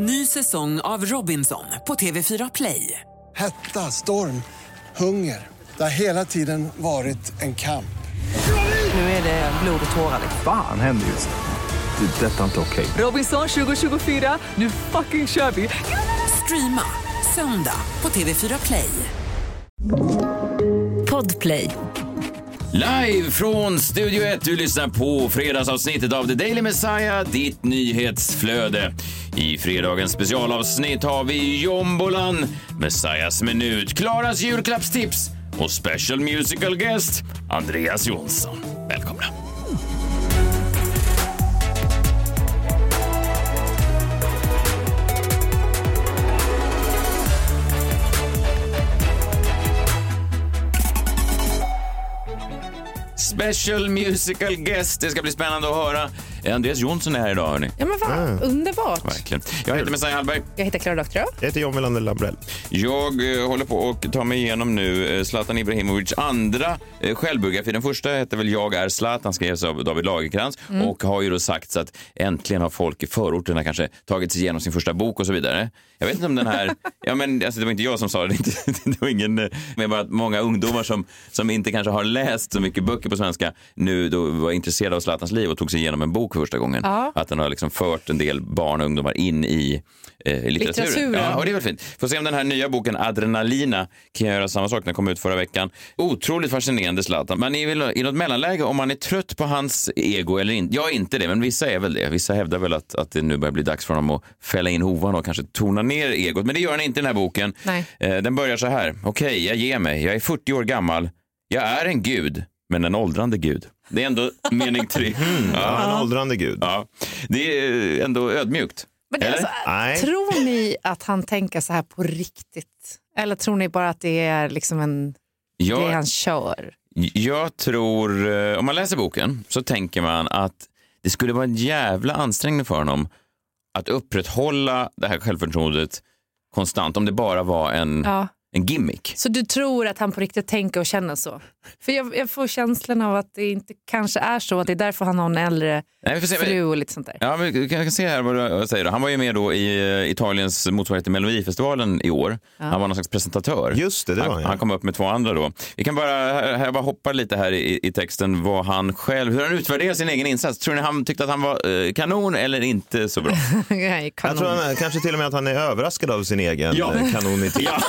Ny säsong av Robinson på TV4 Play. Hetta, storm, hunger. Det har hela tiden varit en kamp. Nu är det blod och tårar. Fan händer just nu. Det. är Detta är inte okej. Robinson 2024, nu fucking kör vi! Streama söndag på TV4 Play. Podplay. Live från Studio 1. Du lyssnar på fredagsavsnittet av The Daily Messiah, ditt nyhetsflöde. I fredagens specialavsnitt har vi Jombolan, Messias minut, Klaras julklappstips och special musical guest Andreas Jonsson. Välkomna. Special musical guest. Det ska bli spännande att höra. Andreas Jonsson är här idag, hörni. Ja, men vad underbart. Verkligen. Jag heter Messiah Hallberg. Jag heter Klara Doktorow. Jag heter John Melander Lambrell. Jag eh, håller på och tar mig igenom nu eh, Zlatan Ibrahimovic andra eh, självbiografi. Den första hette väl Jag är Zlatan, skrevs av David Lagercrantz och har ju då sagt så att äntligen har folk i förorterna kanske tagit sig igenom sin första bok och så vidare. Jag vet inte om den här, ja men alltså, det var inte jag som sa det, det, var inte- det var ingen, eh, men bara att många ungdomar som, som inte kanske har läst så mycket böcker på svenska nu då var intresserade av Zlatans liv och tog sig igenom en bok för första gången. Ja. Att den har liksom fört en del barn och ungdomar in i eh, litteraturen. Litteraturen. Ja, och det är väl fint. Får se om den här nya boken Adrenalina kan göra samma sak. Den kom ut förra veckan. Otroligt fascinerande Zlatan. Man är väl i något mellanläge om man är trött på hans ego eller inte. Jag är inte det, men vissa är väl det. Vissa hävdar väl att, att det nu börjar bli dags för honom att fälla in hovarna och kanske tona ner egot. Men det gör han inte i den här boken. Nej. Eh, Den börjar så här. Okej, jag ger mig. Jag är 40 år gammal. Jag är en gud, men en åldrande gud. Det är ändå mening tre. Ja, en åldrande gud. Ja, det är ändå ödmjukt. Men det, Eller? alltså, Nej. tror ni att han tänker så här på riktigt? Eller tror ni bara att det är liksom en, det Jag- han kör? Jag tror, eh, om man läser boken så tänker man att det skulle vara en jävla ansträngning för honom att upprätthålla det här självförtroendet konstant om det bara var en, Ja. En gimmick. Så du tror att han på riktigt tänker och känner så? För jag, jag får känslan av att det inte kanske är så, att det är därför han har en äldre Nej, vi får se. fru och lite sånt där. Ja, men jag kan se här vad du säger. Du. Han var ju med då i eh, Italiens motsvarighet till Melodifestivalen i år. Han var någon slags presentatör. Just det, det var han, han, ja. han kom upp med två andra då. Vi kan bara, här, här bara hoppa lite här i, i texten vad han själv, hur han utvärderar sin egen insats. Tror ni han tyckte att han var eh, kanon eller inte så bra? Nej, kanon. Jag tror han, kanske till och med att han är överraskad av sin egen Ja. ja. kanonitet. Ja.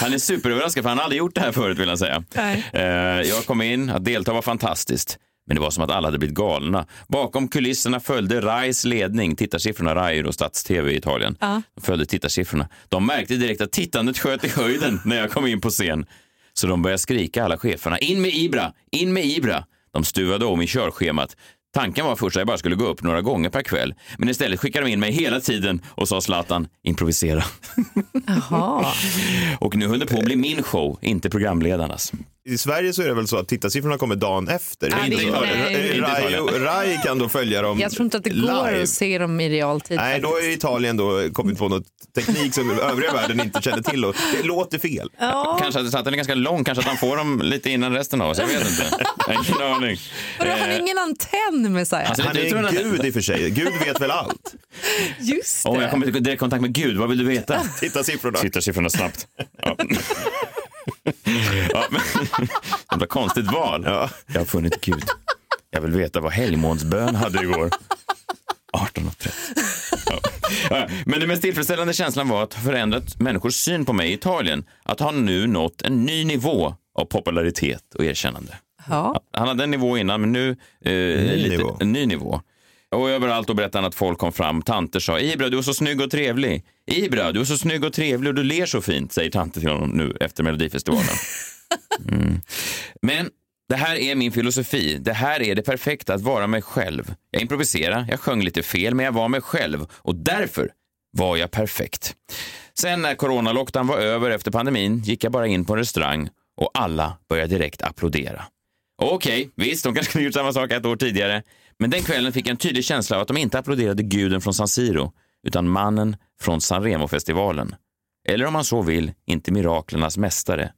Han är superöverraskad för han har aldrig gjort det här förut vill han säga. Nej. Eh, jag kom in, att delta var fantastiskt. Men det var som att alla hade blivit galna. Bakom kulisserna följde RAIs ledning, tittarsiffrorna, RAI och Stats-TV i Italien. De följde tittarsiffrorna. De märkte direkt att tittandet sköt i höjden när jag kom in på scen. Så de började skrika alla cheferna, in med Ibra, in med Ibra. De stuvade om i körschemat. Tanken var först att jag bara skulle gå upp några gånger per kväll. Men istället skickade de in mig hela tiden och sa Zlatan, improvisera. Och nu höll det på att bli min show, inte programledarnas. I Sverige så är det väl så att tittarsiffrorna kommer dagen efter. Ja, Inte nej. Rai, Rai kan då följa dem Jag tror inte att det går live. att se dem i realtid. Nej, då har Italien då kommit på något teknik som övriga världen inte känner till och det låter fel. Kanske att Zlatan är ganska lång, kanske att han får dem lite innan resten av oss. Jag vet inte. Jag har ingen aning. Vadå, har Eh, ingen antenn med sig? alltså, Han är en gud i och för sig. Gud vet väl allt. Just det. jag kommer i direkt kontakt med Gud, vad vill du veta? Tittarsiffrorna. Tittarsiffrorna snabbt. Ja. ja, men, Jävla konstigt val. Ja. Jag har funnit Gud. Jag vill veta vad helgmånsbön hade igår. 18.30. Ja. Men den mest tillfredsställande känslan var att ha förändrat människors syn på mig i Italien. Att han nu nått en ny nivå av popularitet och erkännande. Ja. Han hade en nivå innan, men nu eh, lite, nivå. en ny nivå. Och överallt då berättade han att folk kom fram. Tanter sa Ibra, du är så snygg och trevlig. Ibra, du är så snygg och trevlig och du ler så fint, säger tanter till honom nu efter Melodifestivalen. Mm. Men det här är min filosofi. Det här är det perfekta, att vara mig själv. Jag improviserade, jag sjöng lite fel, men jag var mig själv. Och därför var jag perfekt. Sen när coronalockdown var över efter pandemin gick jag bara in på en restaurang och alla började direkt applådera. Okej, visst, de kanske skulle gjort samma sak ett år tidigare. Men den kvällen fick jag en tydlig känsla av att de inte applåderade guden från San Siro, utan mannen från San Remo-festivalen. Eller om man så vill, inte miraklernas mästare,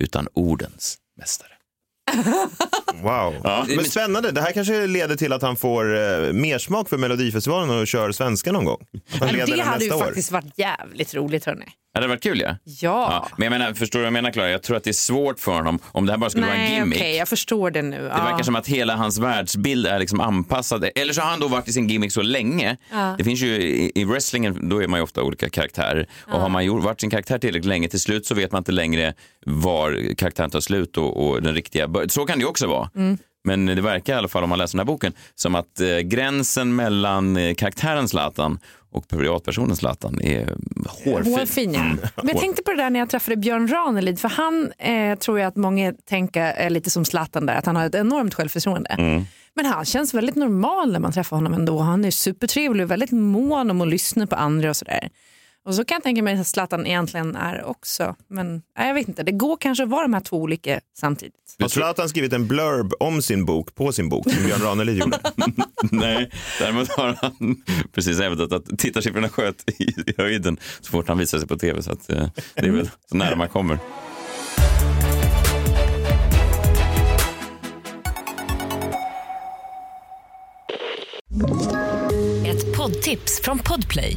utan ordens mästare. Wow. Ja. Men spännande. Det här kanske leder till att han får eh, mer smak för Melodifestivalen och kör svenska någon gång. Han Men leder det den hade ju nästa år. faktiskt varit jävligt roligt hörni. Ja, det hade varit kul ja. Ja. ja. Men jag menar, förstår du vad jag menar Klara? Jag tror att det är svårt för honom om det här bara skulle vara en Nej gimmick. okej, jag förstår det nu. Det verkar som att hela hans världsbild är liksom anpassad. Eller så har han då varit i sin gimmick så länge. Det finns ju i, i wrestlingen, då är man ju ofta olika karaktärer. Och har man gjort, varit sin karaktär tillräckligt länge, till slut så vet man inte längre var karaktären tar slut och, och den riktiga bör- Så kan det ju också vara. Men det verkar i alla fall om man läser den här boken som att eh, gränsen mellan eh, karaktären Zlatan och privatpersonen Zlatan är hårfin. Hårfin, ja. Men jag tänkte på det där när jag träffade Björn Ranelid, för han eh, tror jag att många tänker är lite som Zlatan där, att han har ett enormt självförtroende. Men han känns väldigt normal när man träffar honom ändå. Han är supertrevlig och väldigt mån om att lyssna på andra och sådär. Och så kan jag tänka mig att Zlatan egentligen är också. Men nej, jag vet inte, det går kanske att vara de här två olika samtidigt. Har Zlatan skrivit en blurb om sin bok på sin bok som Björn Ranelid gjorde? Nej, däremot har han precis hävdat att tittarsiffrorna sköt i, i höjden så fort han visade sig på tv. Så att, eh, det är väl så nära man kommer. Ett poddtips från Podplay.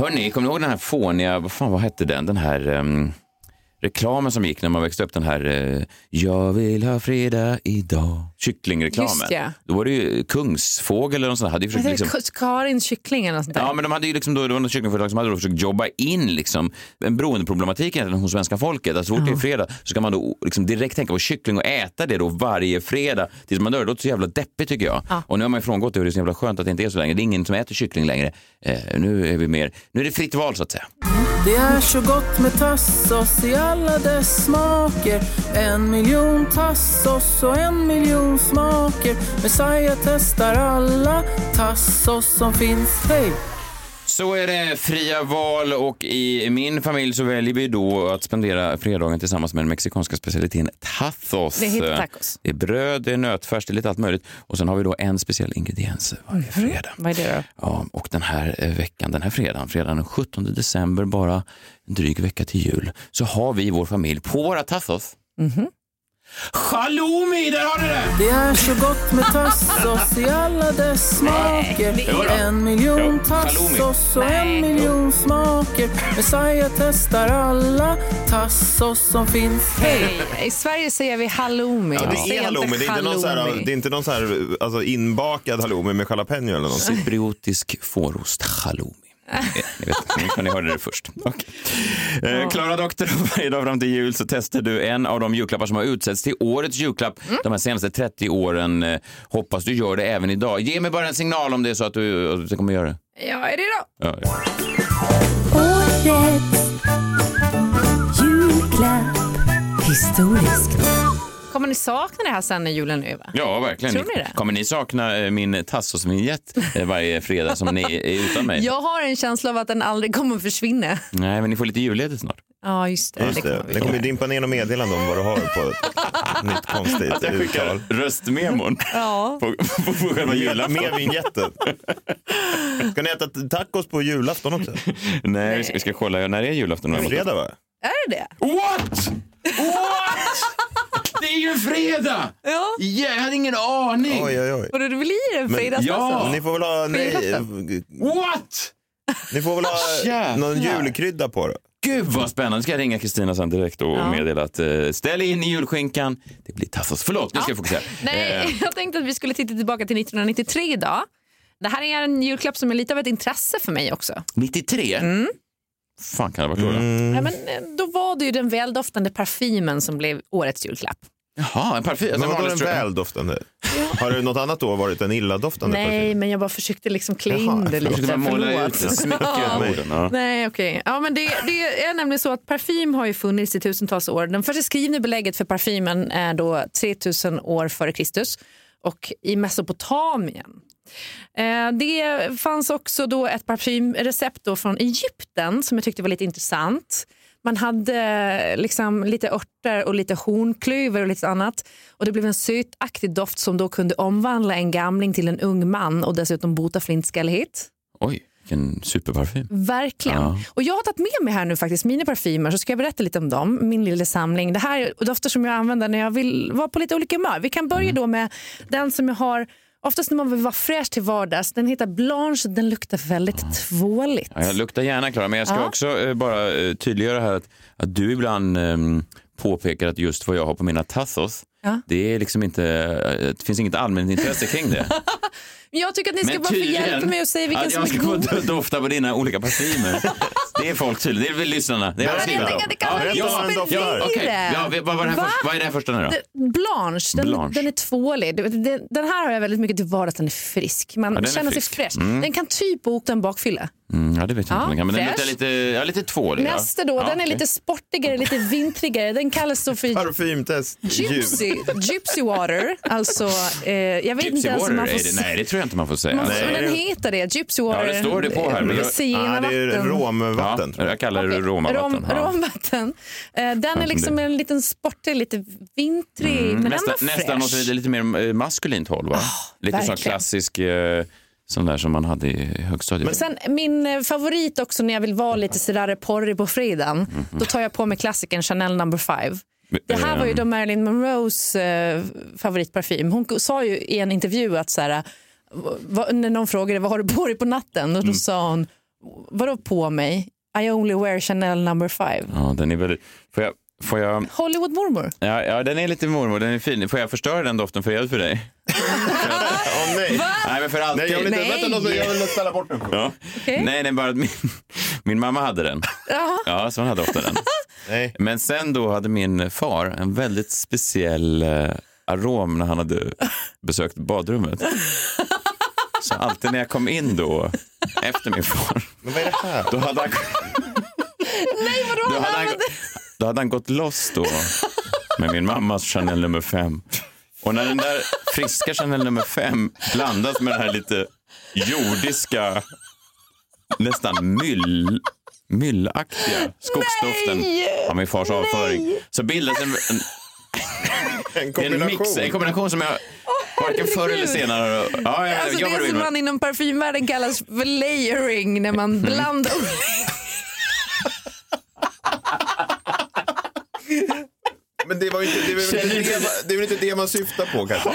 Hörni, kommer ni ihåg den här fåniga, vad fan vad hette den, den här um, reklamen som gick när man växte upp, den här uh, Jag vill ha fredag idag, kycklingreklamen. Just ja. Då var det ju Kungsfågel eller något sånt, hade ju försökt Jag liksom, Karins kyckling eller något sånt där. Ja, men de hade ju liksom då, det var något kycklingföretag som hade då försökt jobba in liksom en beroendeproblematik hos svenska folket. Alltså, så fort det är fredag så ska man då liksom direkt tänka på kyckling och äta det då varje fredag tills man dör. Det låter så jävla deppigt tycker jag. Och nu har man ju frångått det och det är så jävla skönt att det inte är så länge. Det är ingen som äter kyckling längre. Eh, nu är vi mer, nu är det fritt val så att säga. Det är så gott med tassos i alla dess smaker En miljon tassos och en miljon smaker Messiah testar alla tassos som finns Hej! Så är det fria val och i min familj så väljer vi då att spendera fredagen tillsammans med den mexikanska specialiteten tacos. Det heter tacos. Det är bröd, det är nötfärs, det är lite allt möjligt. Och sen har vi då en speciell ingrediens varje fredag. Vad är det då? Ja, och den här eh, veckan, den här fredagen, fredagen den 17 december, bara en dryg vecka till jul, så har vi i vår familj på våra tacos Halloumi, där har ni det! Det är så gott med tassos i alla dess smaker. En miljon Jo, tassos och en miljon smaker Messiah testar alla tassos som finns Hej! I Sverige säger vi halloumi. Ja, det är halloumi. Det är inte någon, så här, det är inte någon så här, alltså inbakad halloumi med jalapeno eller något. Cypriotisk fårost halloumi. Eh, Ni vet, ni höra det först. Okej. Eh, Klara Doktor, varje dag fram till jul så testar du en av de julklappar som har utsetts till årets julklapp de här senaste 30 åren. Eh, Hoppas du gör det även idag. Ge mig bara en signal om det är så att du, att du kommer göra det. Ja, är det då? Ja, ja. Kommer ni sakna det här sen när julen är över? ja verkligen. Tror ni det? Kommer ni sakna eh, min tassosvinjett eh, varje fredag som ni är utan mig? Jag har en känsla av att den aldrig kommer försvinna. Nej, men ni får lite julledigt snart. Ja, just det. Just det. kommer vi Det kommer dimpa ner och meddelande om vad du har på ett nytt konstigt Jag skickar uttal. röstmemon Ja. på, på, på själva julafton. Med vinjetten. Ska ni äta tacos på julafton också? Nej, vi ska, vi ska kolla. När är julafton? Fredag va? Är det det? What? What? Det är ju fredag! Ja. Yeah, jag hade ingen aning. Oj, oj, oj. Och det blir en fredagsmassa? ja. Ni får väl ha, nej, What? ni får väl ha Jävlar. någon julkrydda på det. Gud vad spännande. Ska jag ringa Kristina sen direkt och Ja. meddela att uh, ställ in i julskinkan. Det blir tassos. Förlåt, nu ska jag fokusera. Nej, Eh, jag tänkte att vi skulle titta tillbaka till 1993 idag. Det här är en julklapp som är lite av ett intresse för mig också. 93? Mm. fan kan det ha varit då? då? Mm. Ja, men, eh, då var det ju den väldoftande parfymen som blev årets julklapp. Jaha, en parfym. Men Alltså, vadå vanlig en strö- väldoftande? Har det något annat då varit en illadoftande Nej, parfym? men jag bara försökte liksom klä in det förlåt. lite. Försökte man måla ut Förlåt. Ja. Nej, okej. Ja, men det, det är nämligen så att parfym har ju funnits i tusentals år. Den första skrivna belägget för parfymen är då 3000 år före Kristus och i Mesopotamien. Eh, Det fanns också då ett parfymrecept då från Egypten som jag tyckte var lite intressant. Man hade liksom lite örter och lite hornklöver och lite annat. Och Det blev en sötaktig doft som då kunde omvandla en gamling till en ung man och dessutom bota flintskallighet. Oj, vilken superparfym. Verkligen. Ja. Och jag har tagit med mig här nu faktiskt mina parfymer så ska jag berätta lite om dem, min lilla samling. Det här är dofter som jag använder när jag vill vara på lite olika humör. Vi kan börja Mm. då med den som jag har oftast när man vill vara fräsch till vardags. Den heter Blanche, den luktar väldigt tvåligt. Ja, jag luktar gärna Klara, men jag ska Ja. också eh, bara eh, tydliggöra här att, att du ibland ehm, påpekar att just vad jag har på mina tassos, Ja. det är liksom inte, eh, det finns inget allmänt intresse kring det. Men jag tycker att ni ska bara få hjälpa mig och säga vilken att som jag är ska få god. do- dofta på dina olika parfymer. Det är folk tydligen, det är väl lyssnarna. Det skrivit jag tänker att det kan vara ja, okej. det. ja, vad, var det här Va? först, vad är det här första nu då? Det- Blanche, den, Blanche. den är tvålig. Den, den- den här har jag väldigt mycket till vardags, den är frisk. Man den är känner sig frisk. fräsch. Mm. Den kan typ bota en bakfylla. Mm, ja, det vet jag Ja, inte den men den fräsch. luktar lite, ja, lite tvålig. ja. Nästa då, ja, den är okej. lite sportigare, lite vintrigare. Den kallas då för Parfymtest. Gypsy, gypsy water. Alltså, eh, jag vet Gypsy inte ens om water, man är får det, nej det tror jag inte man får säga. Man, Nej. men den heter det, gypsy water. det står det på här, men jag-. Ah, det är romvatten. Ja, jag kallar det Okej, romavatten. Rom, ja. romvatten. Eh, den är som liksom en liten sportig, lite vintrig, Mm, men nästa, ändå nästan åt fräsch. lite, lite mer eh, maskulint håll va? lite sån verkligen. klassisk, eh, sån där som man hade i högstadiet. Sen min favorit också när jag vill vara lite sådär porrig på fredagen, Mhm. då tar jag på mig klassikern Chanel number five. Det här var ju då Marilyn Monroes eh, favoritparfym. Hon sa ju i en intervju att så här, vad, när någon frågade vad har du på dig på natten och då sa hon vadå på mig? I only wear Chanel number five. Ja, den är väldigt... Får jag, får jag... Hollywood mormor. Ja, ja, den är lite mormor, den är fin. Får jag förstöra den doften för er för dig? Åh nej. Nej, men för alltid. Nej, jag vill inte, Nej. vänta, jag vill ställa bort den. Ja. Okej. Nej, nej, bara att min, min mamma hade den. Ja, så hon hade ofta den. Nej. Men sen då hade min far en väldigt speciell eh, arom när han hade besökt badrummet. Så alltid när jag kom in då, efter min far, Men vad är det här? då hade han, Nej vadå? då hade han, då hade han gått loss då med min mammas Chanel nummer fem. Och när den där friska Chanel nummer fem blandas med den här lite jordiska, nästan myll, myllaktiga skogsdoften av min fars avföring så bildas en, en, En är en mix, kombination. en kombination som jag varken förr eller senare... Ja, jag, Alltså jag det är som man inom parfymvärlden kallas för layering när man blandar Men det, var inte, det, Känner inte det, man- det är väl inte det man syftar på kanske?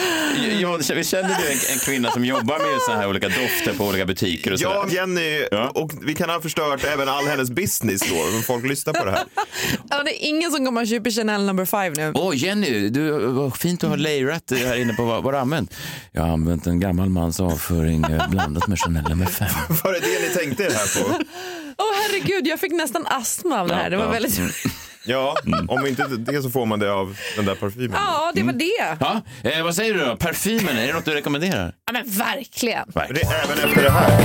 Jag, jag, känner du en, en kvinna som jobbar med såna här olika dofter på olika butiker och Ja? Jenny, Ja. och vi kan ha förstört även all hennes business då, om folk lyssnar på det här. Ja, det är ingen som kommer att köpa Chanel number five nu. Åh Jenny, du, vad fint att ha layrat här inne på vad, vad du har använt. Jag har använt en gammal mans avföring eh, blandat med Chanel nummer fem. Var det det ni tänkte er här på? Åh herregud, jag fick nästan astma av det här. Det var Ja, väldigt... mm. Ja, om inte det så får man det av den där parfymen. Ja, det var det. Ja, eh, vad säger du då? Parfymen, är det något du rekommenderar? Ja, men verkligen. Det är även efter det här.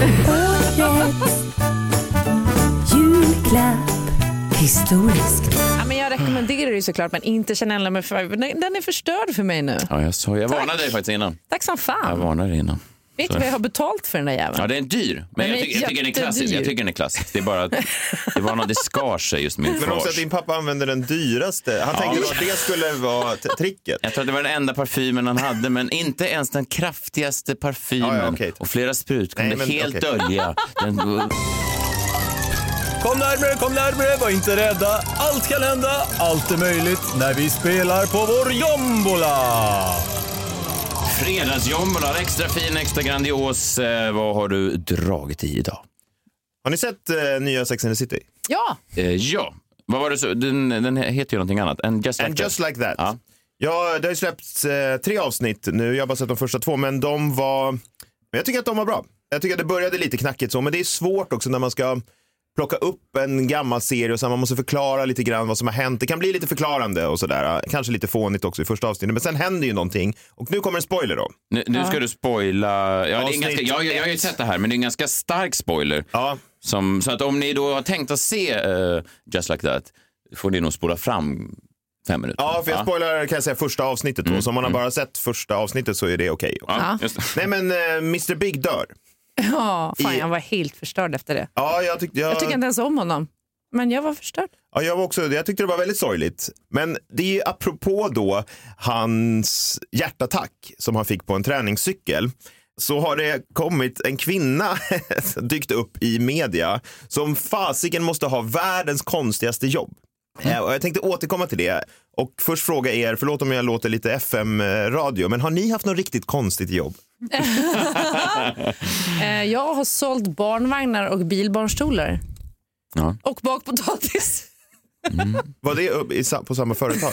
Julklapp. Historiskt. Ja, men jag rekommenderar det såklart, men inte Chanel number five. Den den är förstörd för mig nu. Ja, jag, så, jag varnade dig faktiskt innan. Tack som Jag fan. varnade dig innan. Vet du vad jag har betalt för den där jäveln? Ja, det är en dyr. Men Den jag, är tycker, jag tycker den är klassisk. Jag tycker den är klassisk. Det är bara att det var något, det skar sig just min Men också att din pappa använde den dyraste. Han tänkte att det skulle vara tricket. Jag tror att det var den enda parfymen han hade, men inte ens den kraftigaste parfymen. Ja, ja, okej. Och flera sprut kunde Nej, men helt okej. dölja den. Kom närmre, kom närmre, var inte rädda. Allt kan hända, allt är möjligt när vi spelar på vår jombola. Fredagsjombola, extra fin, extra grandios. Eh, vad har du dragit i idag? Har ni sett eh, nya Sex and the City? Ja, Eh, ja, vad var det så? Den, den heter ju någonting annat. And just like And that. just like that. Ja. Ja, det har ju släppts eh, tre avsnitt nu. Jag har bara sett de första två, men de var... Men jag tycker att de var bra. Jag tycker att det började lite knackigt så, men det är svårt också när man ska plocka upp en gammal serie och sen man måste förklara lite grann vad som har hänt. Det kan bli lite förklarande och sådär. Kanske lite fånigt också i första avsnittet. Men sen händer ju någonting. Och nu kommer en spoiler då. Nu, nu ska du spoila. Ja, det är ganska, jag, jag, jag har ju ett. sett det här, men det är en ganska stark spoiler. Ja. Som, så att om ni då har tänkt att se eh, Just Like That får ni nog spola fram fem minuter. Ja, för jag spoilar kan jag säga första avsnittet då. Så om man har bara sett första avsnittet så är det okej. Ja, just det. Nej men eh, Mr Big dör. Ja, fan, I- jag var helt förstörd efter det. Ja, jag tyckte, jag, Jag tycker inte ens om honom. Men jag var förstörd. ja, jag, var också, jag tyckte det var väldigt sorgligt. Men det är ju apropå då hans hjärtattack som han fick på en träningscykel. Så har det kommit en kvinna dykt upp i media som fasiken måste ha världens konstigaste jobb. Och jag tänkte återkomma till det. Och först fråga er, förlåt om jag låter lite FM-radio, men har ni haft något riktigt konstigt jobb? Eh, jag har sålt barnvagnar och bilbarnstolar. Ja. Och bakpotatis. Var det på samma företag?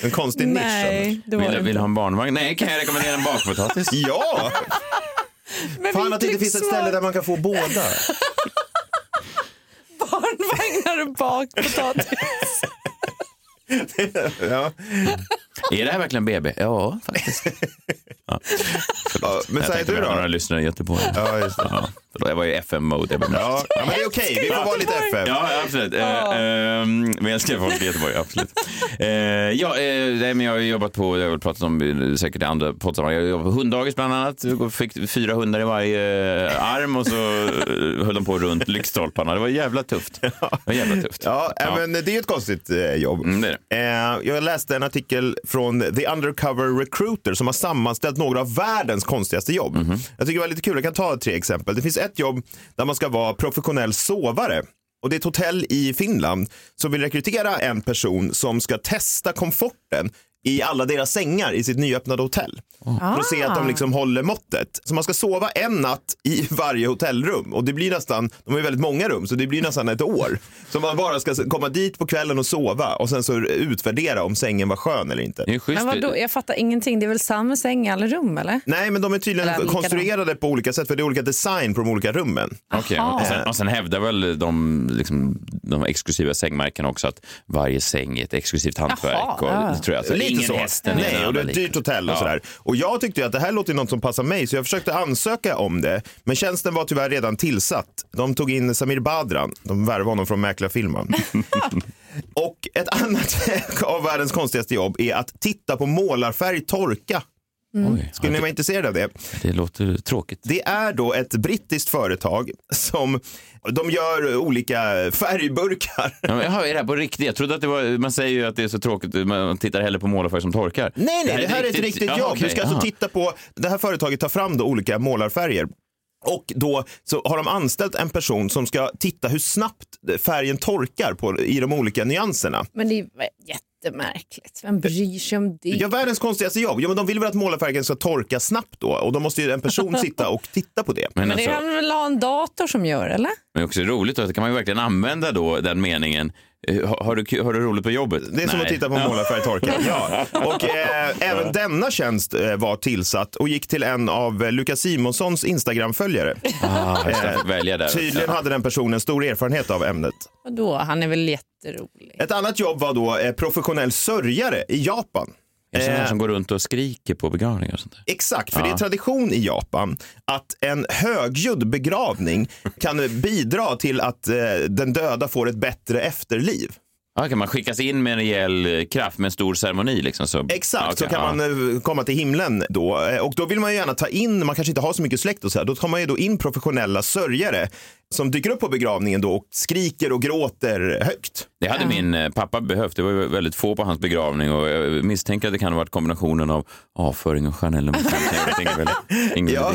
En konstig nisch. Nej, annars. det Vill, vill ha en barnvagn? Nej, kan jag rekommendera en bakpotatis? Ja! Men Fan att det inte finns ett ställe där man kan få båda. Barnvagnar och bakpotatis. Ja. Är det här verkligen BB? Ja, faktiskt. Ja. Ja, men Jag säg tänkte du har då? några lyssnare i Göteborg. Ja, just det. Ja, förlåt, jag var i FM-mode. Ja, ja, men det är okej. Vi får vara lite FM. Ja, absolut. Eh, ehm, men jag älskar folk i Göteborg, absolut. Eh, ja, eh, nej, men jag har jobbat på, jag har pratat om eh, säkert i andra poddsammanhang, jag jobbade på hunddagis bland annat. Jag fick fyra hundar i varje eh, arm och så eh, höll de på runt lyktstolparna. Det var jävla tufft. Det var jävla tufft. Ja, men det är ett konstigt eh, jobb. Mm, det är det. Eh, jag läste en artikel från The Undercover Recruiter som har sammanställt några av världens konstigaste jobb. Mhm. Jag tycker det var lite kul, jag kan ta tre exempel. Det finns ett jobb där man ska vara professionell sovare. Och det är ett hotell i Finland som vill rekrytera en person som ska testa komforten i alla deras sängar i sitt nyöppnade hotell. För att se att de liksom håller måttet. Så man ska sova en natt i varje hotellrum och det blir nästan, de har ju väldigt många rum, så det blir nästan ett år. Så man bara ska komma dit på kvällen och sova och sen så utvärdera om sängen var skön eller inte. Men vadå, jag fattar ingenting. Det är väl samma säng i alla rum eller? Nej, men de är tydligen Eller likadant. konstruerade på olika sätt för det är olika design på de olika rummen. Okej, och, sen, och sen hävdar väl de, liksom, de exklusiva sängmärkena också att varje säng är ett exklusivt hantverk. Och, ja. det tror jag. Alltså, Ingen så. häst än den Nej, och det är ett dyrt hotell och Ja. sådär. Och jag tyckte ju att det här låter något som passar mig så jag försökte ansöka om det. Men tjänsten var tyvärr redan tillsatt. De tog in Samir Badran. De värvade honom från Mäklarfilmen. och ett annat av världens konstigaste jobb är att titta på målarfärg torka. Oj, Skulle ni vara intresserade av det? det låter tråkigt. Det är då ett brittiskt företag som de gör olika färgburkar. Ja, men, Jaha, är det här på riktigt? Jag trodde att det var, man säger ju att det är så tråkigt, man tittar hellre på målarfärg som torkar. Nej, nej, det här är ett riktigt Jaha, jobb. okej, Du ska alltså jaha. titta på, det här företaget tar fram då olika målarfärger. Och då så har de anställt en person som ska titta hur snabbt färgen torkar på, i de olika nyanserna. Men det är jättemärkligt. Vem bryr sig om det? Ja, världens konstigaste jobb. Ja, men de vill väl att målarfärgen ska torka snabbt då och då måste ju en person sitta och titta på det. Men, Men det alltså, kan väl ha en dator som gör eller? men också roligt, att det kan man ju verkligen använda då den meningen. Eh, Har, du, har du roligt på jobbet? Det är som att Nej. titta på målarfärg torka. Ja. Och eh, även denna tjänst eh, var tillsatt och gick till en av eh, Lukas Simonssons Instagram-följare. Ah, välja där. Tydligen hade den personen stor erfarenhet av ämnet. Vadå, han är väl jätterolig. Ett annat jobb var då eh, professionell sörjare i Japan. Är det sådana Eh, som går runt och skriker på begravningar och sånt där? Exakt, för Ja. det är tradition i Japan att en högljudd begravning kan bidra till att eh, den döda får ett bättre efterliv. Ah, kan man skickas in med en rejäl eh, kraft med en stor ceremoni? Liksom, så... Exakt, Ah, så kan ja. man eh, komma till himlen då. Eh, Och då vill man ju gärna ta in, man kanske inte har så mycket släkt och så här, då tar man ju då in professionella sörjare som dyker upp på begravningen då och skriker och gråter högt. Det hade min eh, pappa behövt. Det var ju väldigt få på hans begravning och jag misstänker att det kan ha varit kombinationen av avföring och Chanel nummer 15. Jag tänker väl, ingen Ja.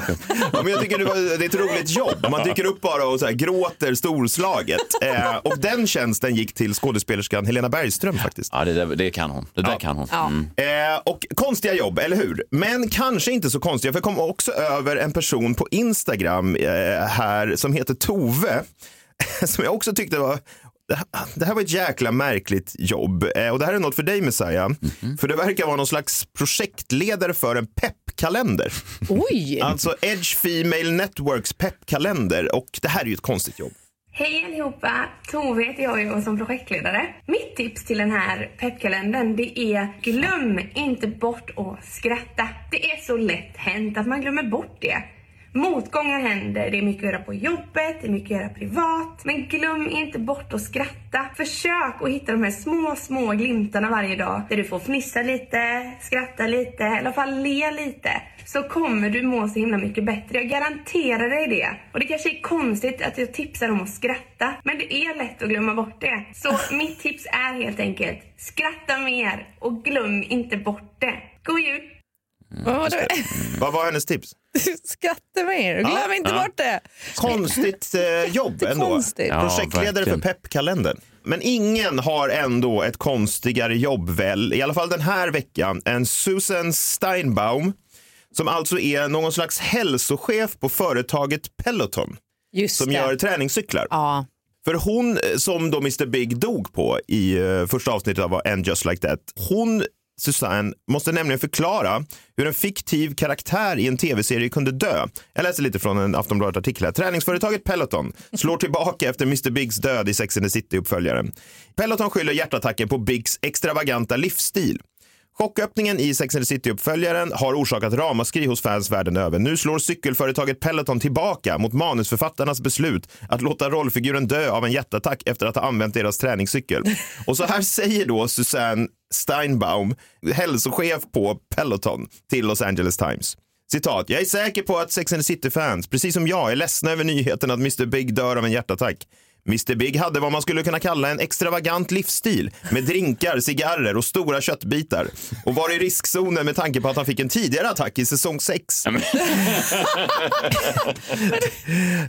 Ja, men jag tycker det, var, det är ett roligt jobb. Man dyker upp bara och så här, gråter storslaget. Eh, och den tjänsten gick till skådespelerskan Helena Bergström faktiskt. Ja, det, där, det kan hon. Det där Ja. kan hon. Ja. Mm. Eh, och konstiga jobb, eller hur? Men kanske inte så konstiga, för jag kom också över en person på Instagram eh, här som heter Tove, som jag också tyckte var det här var ett jäkla märkligt jobb eh, och det här är något för dig Messiah. För det verkar vara någon slags projektledare för en peppkalender. Oj! Alltså Edge Female Networks peppkalender och det här är ju ett konstigt jobb. Hej allihopa! Tove heter jag och som projektledare. Mitt tips till den här peppkalendern det är glöm inte bort att skratta. Det är så lätt hänt att man glömmer bort det. Motgångar händer, det är mycket att göra på jobbet, det är mycket att göra privat. Men glöm inte bort att skratta. Försök att hitta de här små, små glimtarna varje dag där du får fnissa lite, skratta lite, i alla fall le lite. Så kommer du må så himla mycket bättre. Jag garanterar dig det. Och det kanske är konstigt att jag tipsar om att skratta, men det är lätt att glömma bort det. Så mitt tips är helt enkelt, skratta mer och glöm inte bort det. God jul! Vad var det? Vad var hennes tips? Skratta mer, glöm Ja. inte Ja. bort det. Konstigt eh, jobb ändå. Jättekonstigt. Ja, Projektledare för verkligen. peppkalendern. Men ingen har ändå ett konstigare jobb väl, i alla fall den här veckan, än Susan Steinbaum som alltså är någon slags hälsochef på företaget Peloton Just som det. gör träningscyklar. Ja. För hon eh, som då Mr Big dog på i eh, första avsnittet av And Just Like That, hon Susanne måste nämligen förklara hur en fiktiv karaktär i en tv-serie kunde dö. Jag läser lite från en Aftonbladet-artikel här. Träningsföretaget Peloton slår tillbaka efter Mr Bigs död i Sex and the City-uppföljaren. Peloton skyller hjärtattacken på Bigs extravaganta livsstil. Chocköppningen i Sex and the City-uppföljaren har orsakat ramaskri hos fans världen över. Nu slår cykelföretaget Peloton tillbaka mot manusförfattarnas beslut att låta rollfiguren dö av en hjärtattack efter att ha använt deras träningscykel. Och så här säger då Susanne Steinbaum, hälsochef på Peloton, till Los Angeles Times. Citat, jag är säker på att Sex and the City-fans, precis som jag, är ledsna över nyheten att Mr Big dör av en hjärtattack. Mr Big hade vad man skulle kunna kalla en extravagant livsstil med drinkar, cigarrer och stora köttbitar och var i riskzonen med tanke på att han fick en tidigare attack i säsong 6.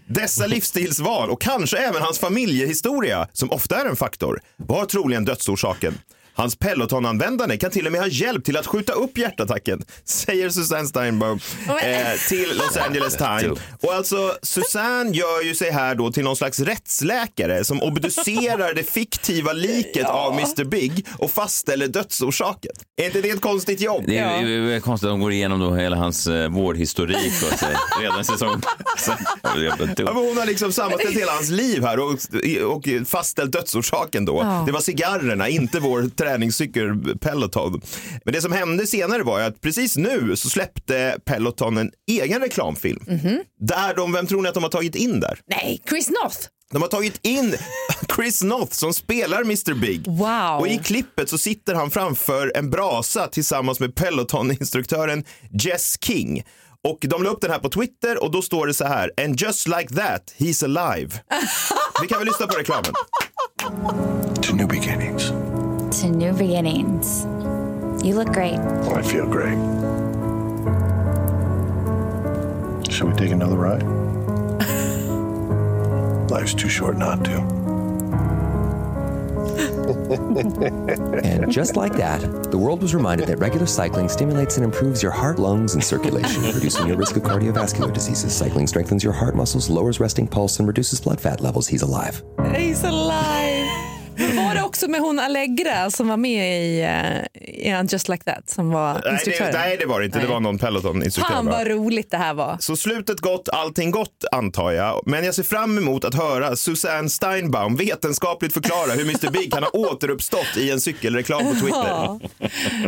Dessa livsstilsval och kanske även hans familjehistoria, som ofta är en faktor, var troligen dödsorsaken. Hans Peloton-användande kan till och med ha hjälp till att skjuta upp hjärtattacken, säger Susanne Steinbaum eh, till Los Angeles Times. Och alltså, Susanne gör ju sig här då till någon slags rättsläkare som obducerar det fiktiva liket av Mr Big och fastställer dödsorsaken. Är inte det ett konstigt jobb? Det är, det är konstigt att de går igenom då hela hans eh, vårdhistorik och så, redan säsong... Så. Ja, men hon har liksom sammanställt hela hans liv här och, och fastställt dödsorsaken då. Ja. Det var cigarrerna, inte vår träningscykel Peloton. Men det som hände senare var att precis nu så släppte Peloton en egen reklamfilm. Där de, vem tror ni att de har tagit in där? Nej, Chris Noth. De har tagit in Chris Noth som spelar Mr Big. Wow. Och i klippet så sitter han framför en brasa tillsammans med Peloton-instruktören Jess King. Och de la upp den här på Twitter och då står det så här, and just like that, he's alive. Vi kan väl lyssna på reklamen. To new. To new beginnings. You look great. Oh, I feel great. Should we take another ride? Life's too short not to. And just like that, the world was reminded that regular cycling stimulates and improves your heart, lungs, and circulation, reducing your risk of cardiovascular diseases. Cycling strengthens your heart muscles, lowers resting pulse, and reduces blood fat levels. He's alive. He's alive. Också med hon Allegra som var med i, uh, i Just Like That som var Nej det, instruktören? nej, det var det inte. Det var någon Peloton-instruktör. Fan vad roligt det här var. Så slutet gott, allting gott antar jag. Men jag ser fram emot att höra Susanne Steinbaum vetenskapligt förklara hur Mr Big kan ha återuppstått i en cykelreklam på Twitter. Ja.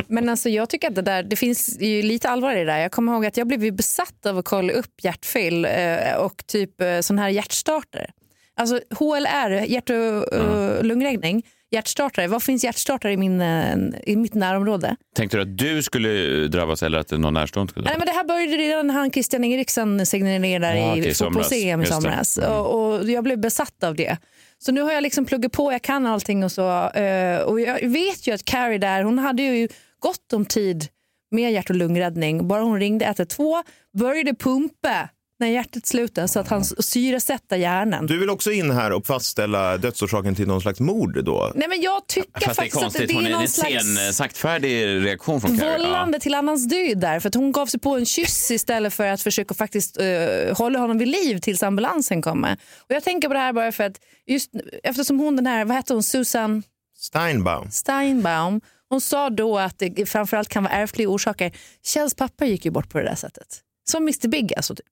Men alltså jag tycker att det där, det finns ju lite allvar i det där. Jag kommer ihåg att jag blev ju besatt av att kolla upp hjärtfel eh, och typ eh, sån här hjärtstarter. Alltså HLR, hjärt och uh, lungräddning, hjärtstartare. Vad finns hjärtstartare i, min, eh, i mitt närområde? Tänkte du att du skulle drabbas eller att någon närstående skulle Nej, drabbas? men det här började redan när han Christian Eriksson signerade Ja, i okej, i fotbolls-EM i somras. Mm. Och, och jag blev besatt av det. Så nu har jag liksom pluggat på, jag kan allting och så. eh, Och jag vet ju att Carrie där, hon hade ju gott om tid med hjärt och lungräddning. Bara hon ringde 112, började pumpa när hjärtat slutade så att han syresätta hjärnan. Du vill också in här och fastställa dödsorsaken till någon slags mord då? Nej men jag tycker Fast det är faktiskt att konstigt, det hon är är någon en slags... sen, saktfärdig reaktion från Carrie. Vållande till annans död där för att hon gav sig på en kyss istället för att försöka faktiskt uh, hålla honom vid liv tills ambulansen kommer. Och jag tänker på det här bara för att just eftersom hon den här, vad heter hon, Susan Steinbaum. Steinbaum, hon sa då att det framförallt kan vara ärftliga orsaker. Kjells pappa gick ju bort på det där sättet. Som Mr Big alltså typ.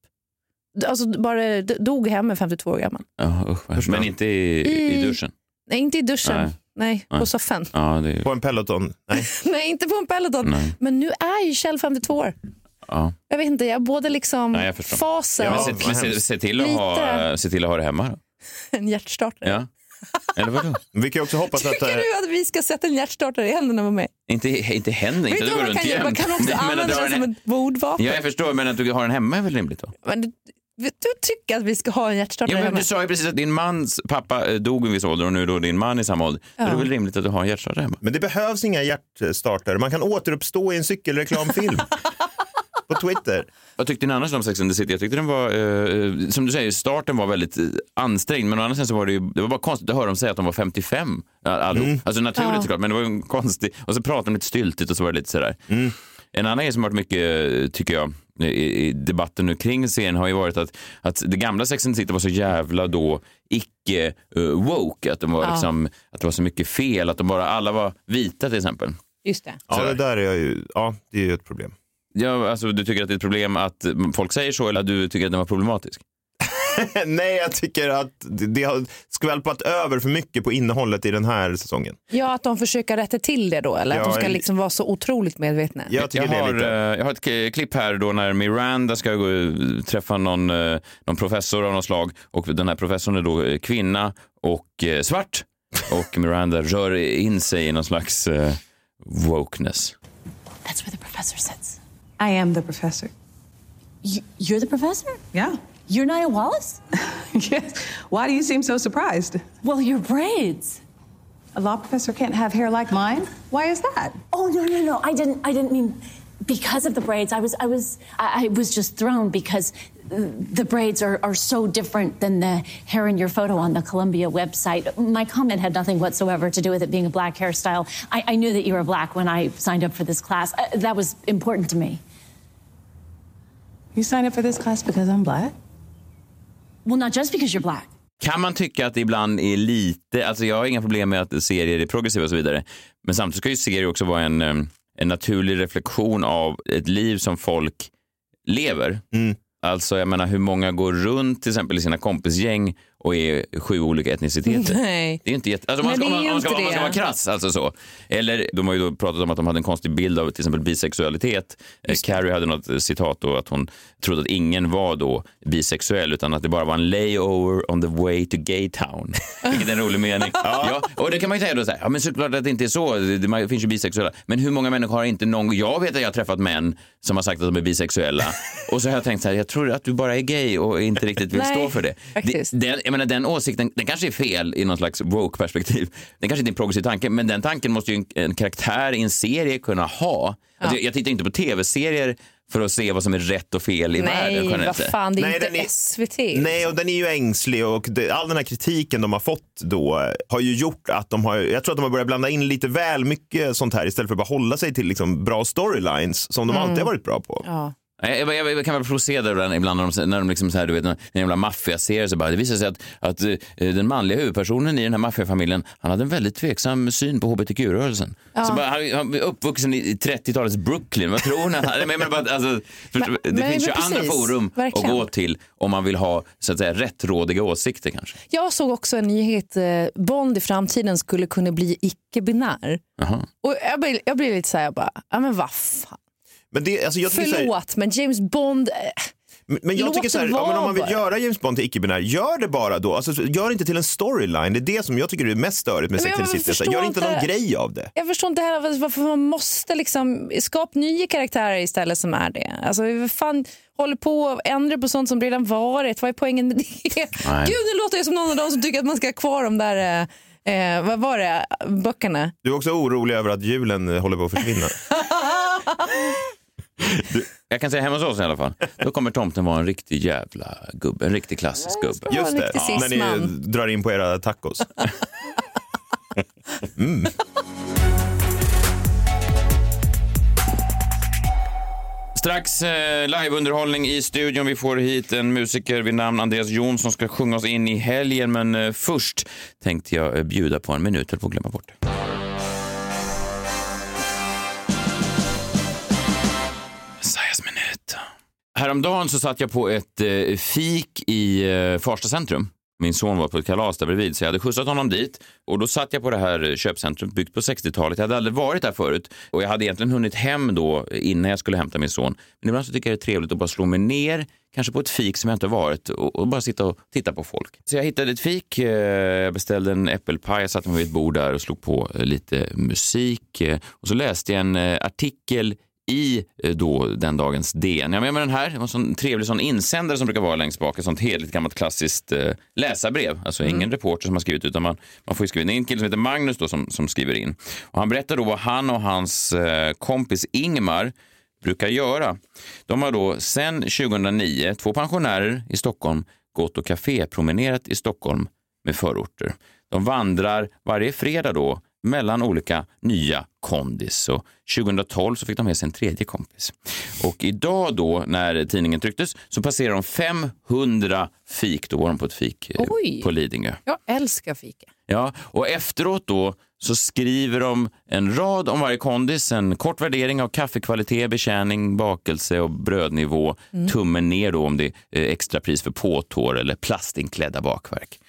Alltså bara dog hemma 52 år gammal. Ja, usch, men inte i, i I- duschen? Nej, inte i duschen. Nej. Nej, Nej. på soffan. Ja, det är... På en Peloton? Nej. Nej, inte på en Peloton. Nej. Men nu är ju Kjell 52 år. Ja. Jag vet inte, jag både liksom Nej, jag fasen, Ja, men se, men se, se, till att ha, se till att ha det hemma. Då. en hjärtstartare. Ja. Eller vadå? Vi kan också hoppas att... Tycker eh, du att vi ska sätta en hjärtstartare i händerna på mig? Inte, inte händer, inte du att går man runt kan göra? Man jämt. kan också att använda du har det en- som ett mordvapen. Ja, jag förstår, men att du har den hemma är väl rimligt? Va? Men du, tycker att vi ska ha en hjärtstartare Ja, men du sa ju precis att din mans pappa eh, dog i en viss ålder och nu är då din man i samma ålder. Då är det Ja. väl rimligt att du har en hjärtstartare hemma? Men det behövs inga hjärtstartare. Man kan återuppstå i en cykelreklamfilm. på Twitter. Vad tyckte ni annars om Sex and the City? Jag tyckte den var, eh, som du säger, starten var väldigt eh, ansträngd, men å andra sidan så var det ju, det var bara konstigt att höra dem säga att de var 55 allihop. Mm. Alltså naturligt Ja. såklart, men det var en konstig, och så pratade de lite styltigt och så var det lite sådär. En annan grej som har varit mycket, eh, tycker jag, i, i debatten nu kring serien har ju varit att, att det gamla Sex and the City var så jävla då icke eh, woke, att, de var Ja. liksom, att det var så mycket fel, att de bara, alla var vita till exempel. Just det. Ja, det där är ju, ja, det är ju ett problem. Ja, alltså, du tycker att det är ett problem att folk säger så eller att du tycker att den var problematisk? Nej, jag tycker att det har skvalpat över för mycket på innehållet i den här säsongen. Ja, att de försöker rätta till det då, eller Ja, att de ska liksom vara så otroligt medvetna. Jag jag, har, lite... eh, jag har ett klipp här då när Miranda ska gå, träffa någon, eh, någon professor av något slag och den här professorn är då eh, kvinna och svart och Miranda rör in sig i någon slags eh, wokeness. That's where the professor sits. I am the professor. You're the professor? Yeah. You're Nia Wallace? yes. Why do you seem so surprised? Well, your braids. A law professor can't have hair like mine? Why is that? Oh no, no, no! I didn't. I didn't mean because of the braids. I was. I was. I, I was just thrown because the braids are, are so different than the hair in your photo on the Columbia website. My comment had nothing whatsoever to do with it being a black hairstyle. I, I knew that you were black when I signed up for this class. Uh, that was important to me. You signed up for this class because I'm black? Well, not just because you're black. Kan man tycka att det ibland är lite, alltså jag har inga problem med att serier är progressiva och så vidare, men samtidigt ska ju serier också vara en, en naturlig reflektion av ett liv som folk lever. Alltså jag menar hur många går runt till exempel i sina kompisgäng och är sju olika etniciteter. Nej. Det är inte jätte... Alltså, man ska, det om, är man, man ska, man ska det. vara krass, alltså så. Eller de har ju då pratat om att de hade en konstig bild av till exempel bisexualitet. Eh, Carrie hade något citat då att hon trodde att ingen var då bisexuell utan att det bara var en layover on the way to gay town. Vilket är en rolig mening. ja. och det kan man ju säga då så här, ja men såklart att det inte är så, det, det finns ju bisexuella. Men hur många människor har inte någon, jag vet att jag har träffat män som har sagt att de är bisexuella. och så har jag tänkt så här, jag tror att du bara är gay och inte riktigt vill Nej, stå för det. det den, jag menar, den åsikten, den kanske är fel i någon slags woke-perspektiv. Den kanske inte är en progressiv tanke, men den tanken måste ju en, en karaktär i en serie kunna ha. Alltså, jag, jag tittar inte på tv-serier för att se vad som är rätt och fel i världen. Nej, vad fan, det är Nej, inte den är- SVT. Nej, och den är ju ängslig och det, all den här kritiken de har fått då har ju gjort att de har, jag tror att de har börjat blanda in lite väl mycket sånt här istället för att bara hålla sig till liksom bra storylines som de Mm. alltid har varit bra på. Ja. Jag, jag, jag, kan vara provocerad den ibland när de, när de liksom så här, du vet, en jävla maffiaserie så bara, det visar sig att, att eh, den manliga huvudpersonen i den här maffiafamiljen, han hade en väldigt tveksam syn på hbtq-rörelsen. Ja. Så bara, han, han uppvuxen i, i 30-talets Brooklyn, vad tror ni? Men, men, bara, alltså, först, Men- det men- finns ju men andra precis, forum verkligen. att gå till om man vill ha så att säga rättrådiga åsikter kanske. Jag såg också en nyhet, eh, Bond i framtiden skulle kunna bli icke-binär. Och jag blir, jag blir lite så här, jag bara, ja men vad fan. Men det, alltså jag så här- Förlåt, men James Bond, eh, Men, jag Låt tycker så här, ja, men om man vill göra James Bond till icke-binär, gör det bara då. Alltså, gör det inte till en storyline. Det är det som jag tycker är mest störigt med Sex jag and the City. Gör inte någon grej av det. jag förstår inte heller varför man måste liksom skapa nya karaktärer istället som är det. Alltså fan håller på att ändra på sånt som redan varit, vad är poängen med det? Nej. Gud, nu låter jag som någon av dem som tycker att man ska ha kvar de där, eh, eh, vad var det, böckerna? Du är också orolig över att julen håller på att försvinna. Jag kan säga hemma hos oss i alla fall, då kommer tomten vara en riktig jävla gubbe, en riktig klassisk gubbe. Just det, när ni drar in på era tacos. Mm. Strax eh, liveunderhållning i studion. Vi får hit en musiker vid namn Andreas Jonsson som ska sjunga oss in i helgen. Men eh, först tänkte jag eh, bjuda på en minut, jag får glömma bort det. Häromdagen så satt jag på ett eh, fik i eh, Farsta centrum. Min son var på ett kalas där bredvid så jag hade skjutsat honom dit och då satt jag på det här eh, köpcentrumet byggt på 60-talet. Jag hade aldrig varit där förut och jag hade egentligen hunnit hem då innan jag skulle hämta min son. Men ibland så tycker jag det är trevligt att bara slå mig ner, kanske på ett fik som jag inte varit och, och bara sitta och titta på folk. Så jag hittade ett fik, eh, jag beställde en äppelpaj, jag satte mig vid ett bord där och slog på eh, lite musik eh, och så läste jag en artikel i eh, då den dagens DN. Jag har med mig den här, det var en sån trevlig sån insändare som brukar vara längst bak, ett sånt hederligt gammalt klassiskt eh, läsarbrev. Alltså ingen reporter som har skrivit utan man, man får ju skriva. Det är en kille som heter Magnus då som, som skriver in. Och han berättar då vad han och hans eh, kompis Ingmar brukar göra. De har då sedan 2009, två pensionärer i Stockholm, gått och kafépromenerat i Stockholm med förorter. De vandrar varje fredag då mellan olika nya kondis. Och 2012 så fick de med sig en tredje kompis. Och idag då när tidningen trycktes så passerar de 500 fik. Då var de på ett fik eh, Oj. på Lidingö. Jag älskar fika. Ja, och efteråt då så skriver de en rad om varje kondis, en kort värdering av kaffekvalitet, betjäning, bakelse och brödnivå. Mm. Tummen ner då om det är extrapris för påtår eller plastinklädda bakverk.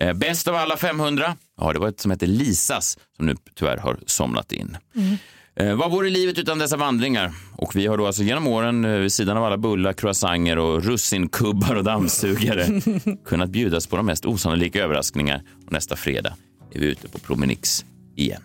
Eh, bäst av alla 500, ja det var ett som hette Lisas som nu tyvärr har somnat in. Eh, vad vore livet utan dessa vandringar? Och vi har då alltså genom åren, eh, vid sidan av alla bullar, croissanter och russinkubbar och dammsugare, kunnat bjudas på de mest osannolika överraskningar. Och nästa fredag är vi ute på Promenix igen.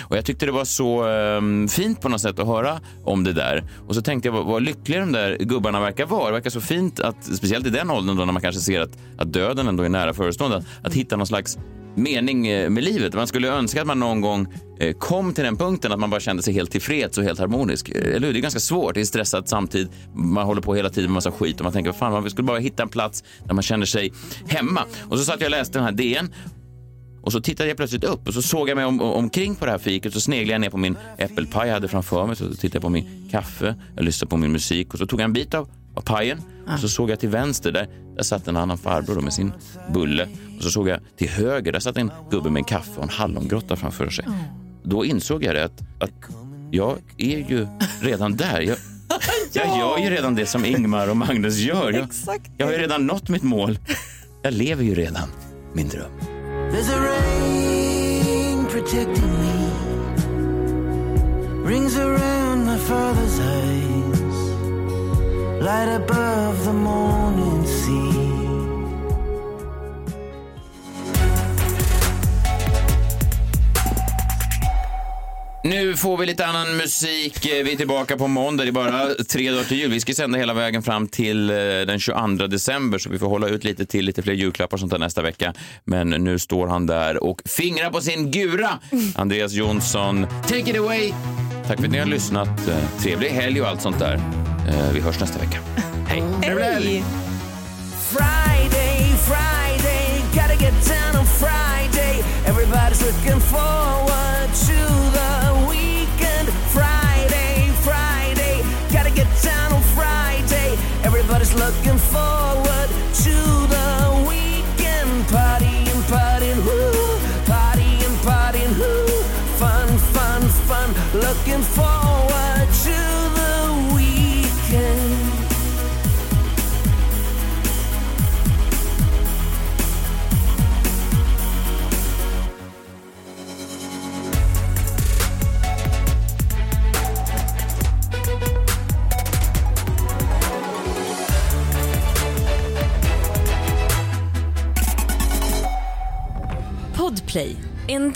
Och jag tyckte det var så ehm, fint på något sätt att höra om det där. Och så tänkte jag vad, vad lyckliga de där gubbarna verkar vara. Det verkar så fint att, speciellt i den åldern då när man kanske ser att, att döden ändå är nära förestående, att, att hitta någon slags mening eh, med livet. Man skulle önska att man någon gång eh, kom till den punkten att man bara kände sig helt tillfreds och helt harmonisk. Eh, eller hur? Det är ganska svårt. Det är stressat samtidigt. Man håller på hela tiden med massa skit och man tänker, fan, man skulle bara hitta en plats där man känner sig hemma. Och så satt jag och läste den här DN och så tittade jag plötsligt upp och så såg jag mig om, omkring på det här fiket så sneglade jag ner på min äppelpaj jag hade framför mig. Så tittade jag på min kaffe, jag lyssnade på min musik och så tog jag en bit av, av pajen och så såg jag till vänster där, där satt en annan farbror då med sin bulle. Och så såg jag till höger, där satt en gubbe med en kaffe och en hallongrotta framför sig. Då insåg jag det att, att jag är ju redan där. Jag, jag gör ju redan det som Ingmar och Magnus gör. Jag, jag har ju redan nått mitt mål. Jag lever ju redan min dröm. There's a rain protecting me, rings around my father's eyes, light above the morning sea. Nu får vi lite annan musik. Vi är tillbaka på måndag. Det är bara tre dagar till jul. Vi ska sända hela vägen fram till eh, den 22 december så vi får hålla ut lite till, lite fler julklappar och sånt där nästa vecka. Men nu står han där och fingrar på sin gura. Andreas Jonsson, take it away. Tack för att ni har lyssnat. Eh, Trevlig helg och allt sånt där. Eh, Vi hörs nästa vecka. Hej! Friday, Friday, gotta get down on Friday. Everybody's looking forward Everybody's looking forward to the weekend. Partying, partying, woo, partying, partying, woo. Fun, fun, fun. Looking forward